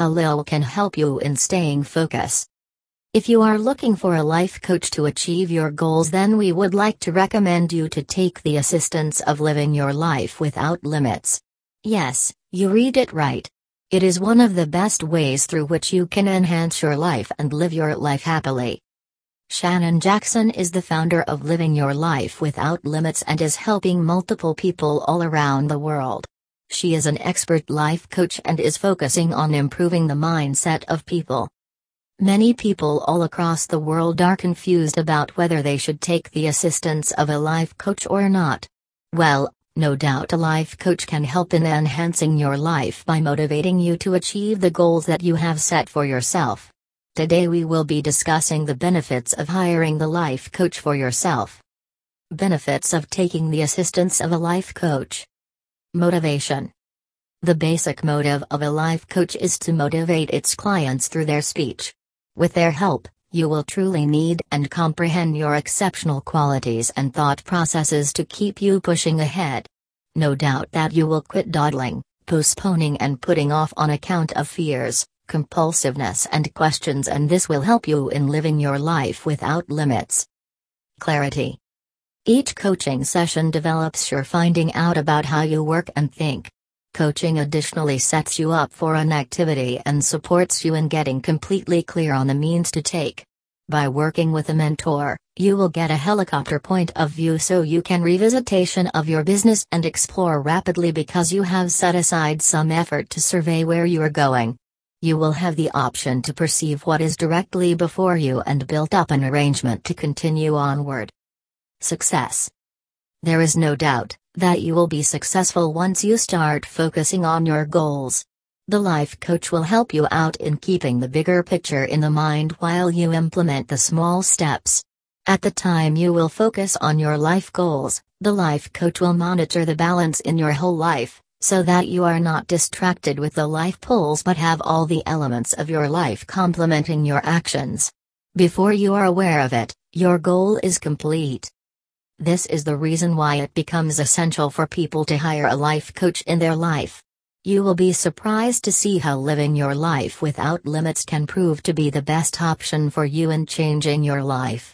Halil can help you in staying focused. If you are looking for a life coach to achieve your goals, then we would like to recommend you to take the assistance of living your life without limits. Yes, you read it right. It is one of the best ways through which you can enhance your life and live your life happily. Shannon Jackson is the founder of Living Your Life Without Limits and is helping multiple people all around the world. She is an expert life coach and is focusing on improving the mindset of people. Many people all across the world are confused about whether they should take the assistance of a life coach or not. Well, no doubt a life coach can help in enhancing your life by motivating you to achieve the goals that you have set for yourself. Today we will be discussing the benefits of hiring the life coach for yourself. Benefits of taking the assistance of a life coach. Motivation. The basic motive of a life coach is to motivate its clients through their speech. With their help, you will truly need and comprehend your exceptional qualities and thought processes to keep you pushing ahead. No doubt that you will quit dawdling, postponing, and putting off on account of fears, compulsiveness, and questions, and this will help you in living your life without limits. Clarity. Each coaching session develops your finding out about how you work and think. Coaching additionally sets you up for an activity and supports you in getting completely clear on the means to take. By working with a mentor, you will get a helicopter point of view so you can revisitation of your business and explore rapidly because you have set aside some effort to survey where you are going. You will have the option to perceive what is directly before you and build up an arrangement to continue onward. Success. There is no doubt that you will be successful once you start focusing on your goals. The life coach will help you out in keeping the bigger picture in the mind while you implement the small steps. At the time you will focus on your life goals, the life coach will monitor the balance in your whole life, so that you are not distracted with the life pulls but have all the elements of your life complementing your actions. Before you are aware of it, your goal is complete. This is the reason why it becomes essential for people to hire a life coach in their life. You will be surprised to see how living your life without limits can prove to be the best option for you in changing your life.